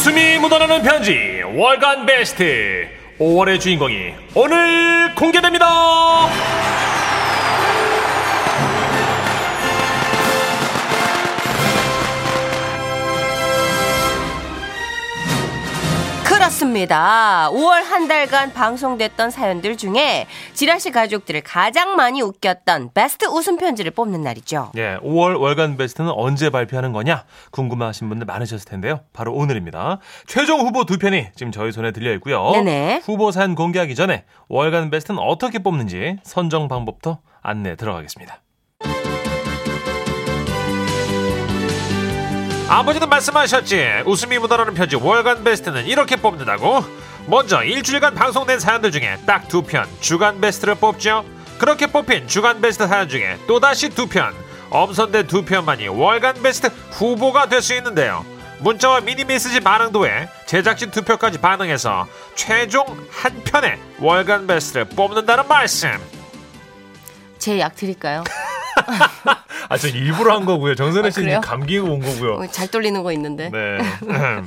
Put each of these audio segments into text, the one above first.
웃음이 묻어나는 편지 월간 베스트 5월의 주인공이 오늘 공개됩니다. 그렇습니다. 5월 한 달간 방송됐던 사연들 중에 지라시 가족들을 가장 많이 웃겼던 베스트 웃음 편지를 뽑는 날이죠. 예, 5월 월간 베스트는 언제 발표하는 거냐 궁금하신 분들 많으셨을 텐데요. 바로 오늘입니다. 최종 후보 두 편이 지금 저희 손에 들려 있고요. 네네. 후보 사연 공개하기 전에 월간 베스트는 어떻게 뽑는지 선정 방법부터 안내 들어가겠습니다. 아버지도 말씀하셨지. 웃음이 묻어나는 편지 월간 베스트는 이렇게 뽑는다고. 먼저 일주일간 방송된 사연들 중에 딱 두 편 주간 베스트를 뽑죠. 그렇게 뽑힌 주간 베스트 사연 중에 또다시 두 편, 엄선된 두 편만이 월간 베스트 후보가 될 수 있는데요. 문자와 미니 메시지 반응도 에 제작진 투표까지 반응해서 최종 한 편의 월간 베스트를 뽑는다는 말씀. 제 약 드릴까요? 아, 저 일부러 한 거고요. 정선혜 아, 씨는 그래요? 감기가 온 거고요. 어, 잘 돌리는 거 있는데. 네.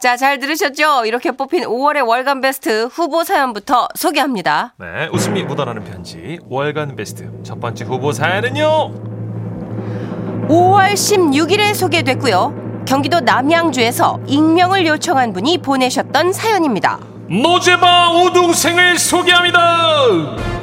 자, 잘 들으셨죠? 이렇게 뽑힌 5월의 월간 베스트 후보 사연부터 소개합니다. 네, 웃음이 묻어나는 편지 월간 베스트 첫 번째 후보 사연은요. 5월 16일에 소개됐고요. 경기도 남양주에서 익명을 요청한 분이 보내셨던 사연입니다. 노제바 우등생을 소개합니다.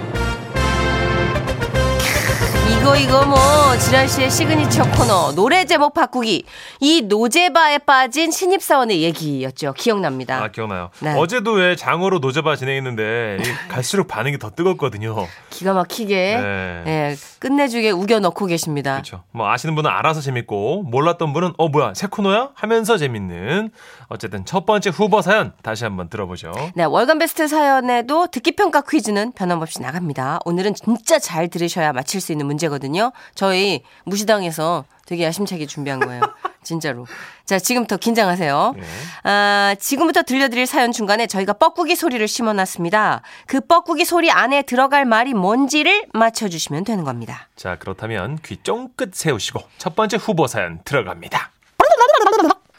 이거 이거 뭐 지라시의 시그니처 코너 노래 제목 바꾸기 이 노제바에 빠진 신입 사원의 얘기였죠. 기억납니다. 아 기억나요. 네. 어제도 왜 장어로 노제바 진행했는데 이 갈수록 반응이 더 뜨겁거든요. 기가 막히게 네. 예, 끝내주게 우겨 넣고 계십니다. 그렇죠. 뭐 아시는 분은 알아서 재밌고 몰랐던 분은 어 뭐야 새 코너야 하면서 재밌는 어쨌든 첫 번째 후보 사연 다시 한번 들어보죠. 네, 월간 베스트 사연에도 듣기 평가 퀴즈는 변함없이 나갑니다. 오늘은 진짜 잘 들으셔야 맞힐 수 있는 문제 거든요. 저희 무시당해서 되게 야심차게 준비한 거예요. 진짜로. 자, 지금부터 긴장하세요. 네. 아, 지금부터 들려드릴 사연 중간에 저희가 뻐꾸기 소리를 심어놨습니다. 그 뻐꾸기 소리 안에 들어갈 말이 뭔지를 맞춰주시면 되는 겁니다. 자 그렇다면 귀 쫑긋 세우시고 첫 번째 후보 사연 들어갑니다.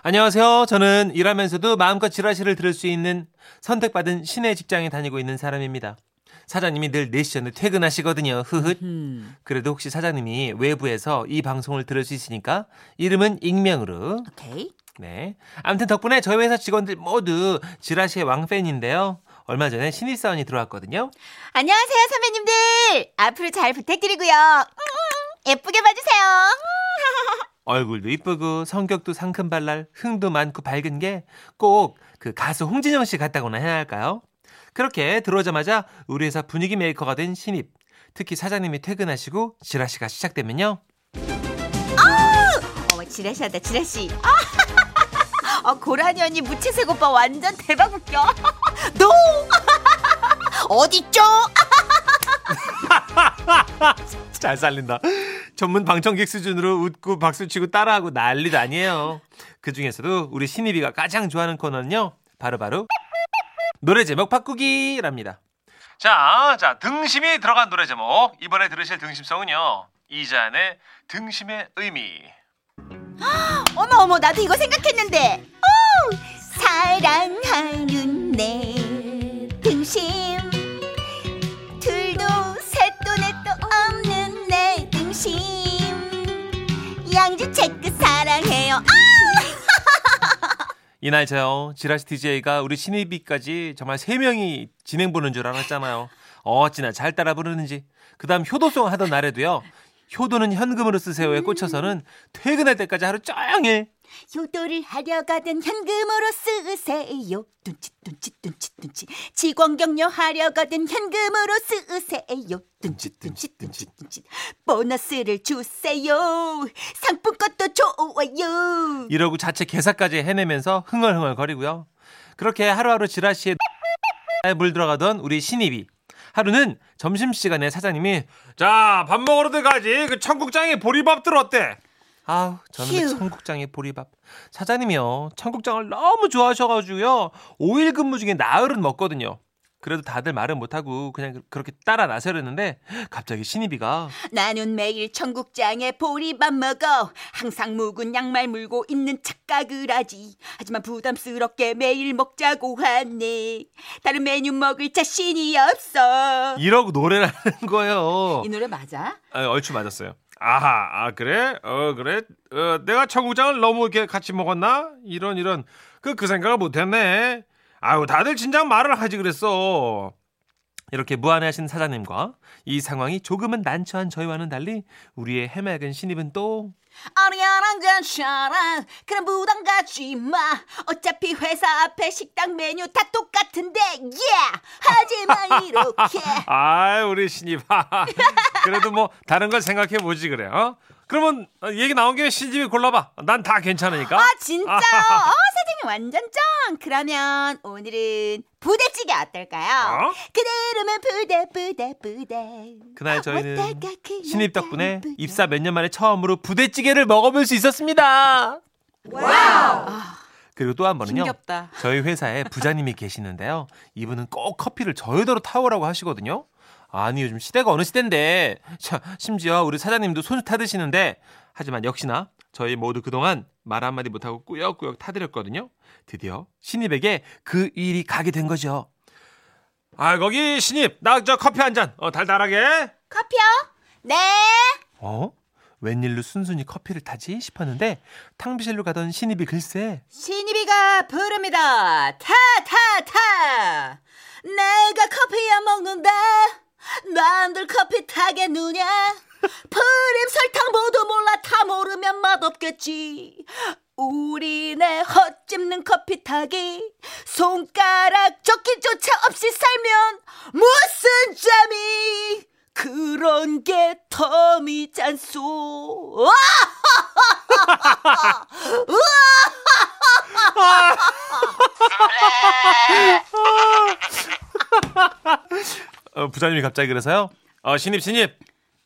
안녕하세요. 저는 일하면서도 마음껏 지라시를 들을 수 있는 선택받은 신의 직장에 다니고 있는 사람입니다. 사장님이 늘 4시 전에 퇴근하시거든요. 흐흐. 그래도 혹시 사장님이 외부에서 이 방송을 들을 수 있으니까 이름은 익명으로. 오케이. 네. 아무튼 덕분에 저희 회사 직원들 모두 지라시의 왕팬인데요. 얼마 전에 신입사원이 들어왔거든요. 안녕하세요, 선배님들. 앞으로 잘 부탁드리고요. 음, 예쁘게 봐주세요. 얼굴도 이쁘고 성격도 상큼발랄 흥도 많고 밝은 게 꼭 그 가수 홍진영 씨 같다고나 해야 할까요? 그렇게 들어오자마자 우리 회사 분위기 메이커가 된 신입. 특히 사장님이 퇴근하시고 지라시가 시작되면요. 어머, 지라시하다, 지라시. 아, 어, 고라니 언니 무채색 오빠 완전 대박 웃겨. 노! 어딨죠? 잘 살린다. 전문 방청객 수준으로 웃고 박수치고 따라하고 난리도 아니에요. 그 중에서도 우리 신입이가 가장 좋아하는 코너는요. 바로바로 노래 제목 바꾸기랍니다. 자, 자 등심이 들어간 노래 제목 이번에 들으실 등심송은요. 이잔의 등심의 의미. 어머, 어머, 나도 이거 생각했는데. 오! 이날 저요 지라시 DJ가 우리 신입이까지 정말 세 명이 진행 보는 줄 알았잖아요. 어찌나 잘 따라 부르는지. 그 다음 효도송 하던 날에도요. 효도는 현금으로 쓰세요에 꽂혀서는 퇴근할 때까지 하루 종일 효도를 하려 가든 현금으로 쓰세요. 둔치 둔치 둔치 둔치. 직원 격려 하려 가든 현금으로 쓰세요. 둔치 둔치 둔치 둔치. 보너스를 주세요. 상품권도 좋아요. 이러고 자체 개사까지 해내면서 흥얼흥얼 거리고요. 그렇게 하루하루 지라시에 물 들어가던 우리 신입이 하루는 점심시간에 사장님이 자 밥 먹으러 들어가지 그 청국장에 보리밥들 어때? 아우 저는 그 휴. 청국장에 보리밥 사장님이요 청국장을 너무 좋아하셔가지고요 5일 근무 중에 나흘은 먹거든요 그래도 다들 말은 못하고 그냥 그- 그렇게 따라 나서려는데 갑자기 신입이가 나는 매일 청국장에 보리밥 먹어. 항상 묵은 양말 물고 있는 착각을 하지. 하지만 부담스럽게 매일 먹자고 하네. 다른 메뉴 먹을 자신이 없어. 이러고 노래를 하는 거예요. 이 노래 맞아? 아, 얼추 맞았어요. 아하, 아 그래? 어 그래? 어 내가 청국장을 너무 이렇게 같이 먹었나? 이런 이런 그그 생각을 못했네. 아유 다들 진작 말을 하지 그랬어. 이렇게 무안해하신 사장님과 이 상황이 조금은 난처한 저희와는 달리 우리의 해맑은 신입은 또 어리야란 괜찮아. 그럼 부담 갖지 마. 어차피 회사 앞에 식당 메뉴 다 똑같은데, yeah! 하지만 이렇게. 아 우리 신입. 그래도 뭐 다른 걸 생각해 보지 그래. 어? 그러면 어, 얘기 나온 김에 신입이 골라봐. 난 다 괜찮으니까. 아, 진짜요? 어, 사장님 완전 짱. 그러면 오늘은 부대찌개 어떨까요? 어? 그대로면 부대, 부대, 부대. 그날 저희는 어디가 그냥 신입 덕분에 부대. 입사 몇 년 만에 처음으로 부대찌개를 먹어볼 수 있었습니다. 그리고 또 한 번은요. 힘겹다. 저희 회사에 부장님이 계시는데요. 이분은 꼭 커피를 저희더러 타오라고 하시거든요. 아니 요즘 시대가 어느 시대인데 자, 심지어 우리 사장님도 손수 타드시는데 하지만 역시나 저희 모두 그동안 말 한마디 못하고 꾸역꾸역 타드렸거든요. 드디어 신입에게 그 일이 가게 된 거죠. 아 거기 신입 나 저 커피 한 잔. 어 달달하게. 커피요? 네. 어? 웬일로 순순히 커피를 타지 싶었는데 탕비실로 가던 신입이 글쎄 신입이가 부릅니다. 타, 타, 타. 내가 커피 안 먹는데 남들 커피 타겠느냐? 프림 설탕 모두 몰라 다 모르면 맛없겠지. 우리네 헛집는 커피 타기 손가락 적기조차 없이 살면 무슨 짬이 그런 게 텀이잖소. 어, 부장님이 갑자기 그래서요. 어 신입 신입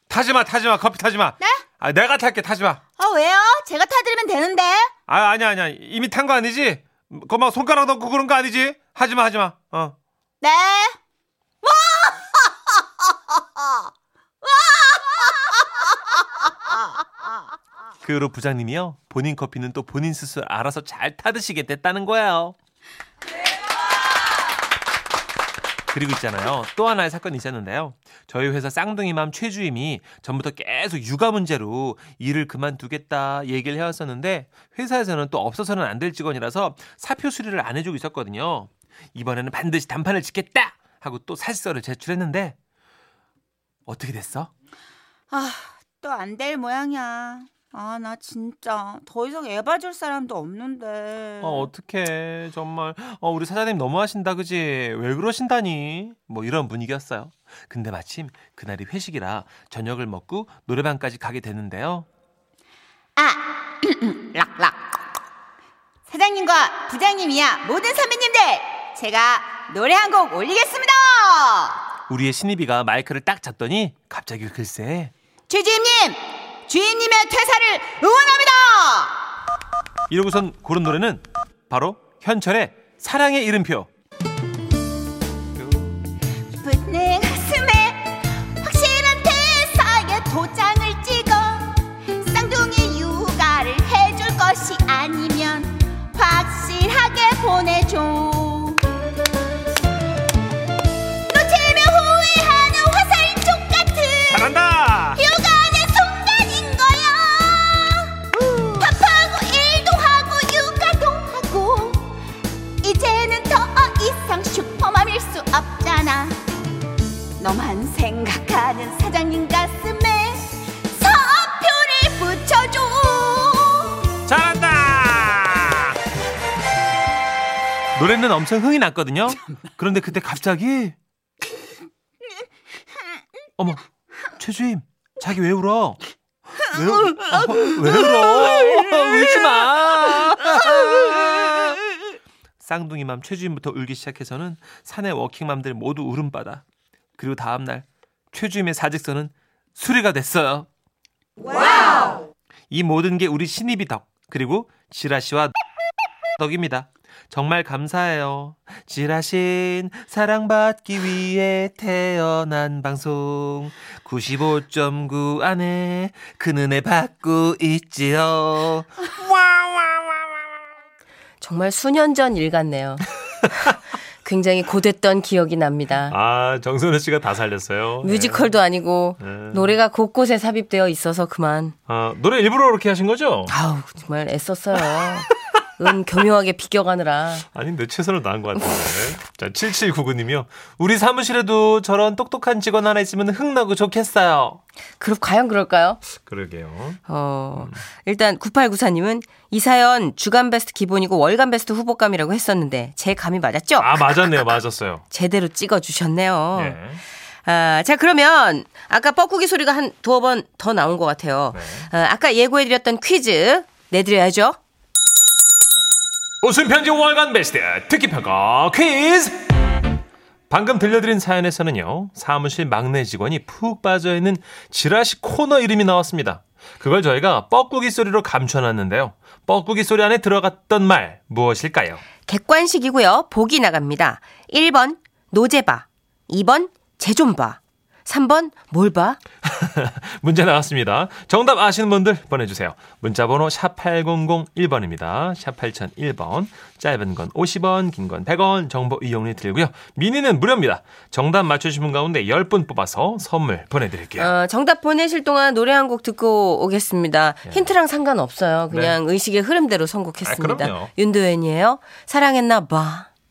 타지마 타지마 커피 타지마. 네? 아 내가 탈게 타지마. 아 왜요? 제가 타드리면 되는데. 아 아니야 아니야 이미 탄 거 아니지? 그막 손가락 넣고 그런 거 아니지? 하지마 하지마. 어. 네. 그 후로 부장님이요. 본인 커피는 또 본인 스스로 알아서 잘 타드시게 됐다는 거예요. 그리고 있잖아요. 또 하나의 사건이 있었는데요. 저희 회사 쌍둥이맘 최주임이 전부터 계속 육아 문제로 일을 그만두겠다 얘기를 해왔었는데 회사에서는 또 없어서는 안 될 직원이라서 사표 수리를 안 해주고 있었거든요. 이번에는 반드시 단판을 짓겠다 하고 또 사실서를 제출했는데 어떻게 됐어? 아, 또 안 될 모양이야. 아, 나 진짜 더 이상 애 봐줄 사람도 없는데. 어, 어떡해. 정말. 어, 우리 사장님 너무하신다, 그지? 왜 그러신다니? 뭐 이런 분위기였어요. 근데 마침 그날이 회식이라 저녁을 먹고 노래방까지 가게 됐는데요. 아, 락락. 사장님과 부장님이야 모든 선배님들 제가 노래 한 곡 올리겠습니다. 우리의 신입이가 마이크를 딱 잡더니 갑자기 글쎄. 주주임님, 주임님의 퇴사를 응원합니다. 이러고선 고른 노래는 바로 현철의 사랑의 이름표. 내 노래는 엄청 흥이 났거든요. 그런데 그때 갑자기 어머 최주임 자기 왜 울어? 왜, 울- 아, 왜 울어? 울지 마. 쌍둥이맘 최주임부터 울기 시작해서는 사내 워킹맘들 모두 울음바다. 그리고 다음 날 최주임의 사직서는 수리가 됐어요. 이 모든 게 우리 신입이 덕 그리고 지라 씨와 덕입니다. 정말 감사해요. 지라신 사랑받기 위해 태어난 방송 95.9 안에 큰 은혜 받고 있지요. 정말 수년 전 일 같네요. 굉장히 고됐던 기억이 납니다. 아 정선우 씨가 다 살렸어요. 뮤지컬도 아니고 네. 노래가 곳곳에 삽입되어 있어서 그만. 아, 노래 일부러 그렇게 하신 거죠? 아우 정말 애썼어요. 은 교묘하게 비껴가느라. 아닌데 최선을 다한 것 같은데. 자 7799님이요. 우리 사무실에도 저런 똑똑한 직원 하나 있으면 흥나고 좋겠어요. 그럼 과연 그럴까요? 그러게요. 어, 일단 9894님은 이 사연 주간 베스트 기본이고 월간 베스트 후보감이라고 했었는데 제 감이 맞았죠? 아 맞았네요, 맞았어요. 제대로 찍어 주셨네요. 예. 아, 자, 그러면 아까 뻐꾸기 소리가 한 두어 번 더 나온 것 같아요. 네. 아, 아까 예고해드렸던 퀴즈 내드려야죠. 웃음 편지 월간 베스트 듣기 평가 퀴즈. 방금 들려드린 사연에서는요 사무실 막내 직원이 푹 빠져 있는 지라시 코너 이름이 나왔습니다. 그걸 저희가 뻐꾸기 소리로 감춰놨는데요. 뻐꾸기 소리 안에 들어갔던 말 무엇일까요? 객관식이고요. 보기 나갑니다. 1번 노제바, 2번 제좀봐, 3번 뭘 봐? 문제 나왔습니다. 정답 아시는 분들 보내주세요. 문자번호 샵 8001번입니다. 샵 8001번. 짧은 건 50원, 긴 건 100원, 정보 이용료 들고요. 미니는 무료입니다. 정답 맞추신 분 가운데 10분 뽑아서 선물 보내드릴게요. 어, 정답 보내실 동안 노래 한 곡 듣고 오겠습니다. 힌트랑 상관없어요. 그냥 의식의 흐름대로 선곡했습니다. 아. 윤도현이에요. 사랑했나 봐.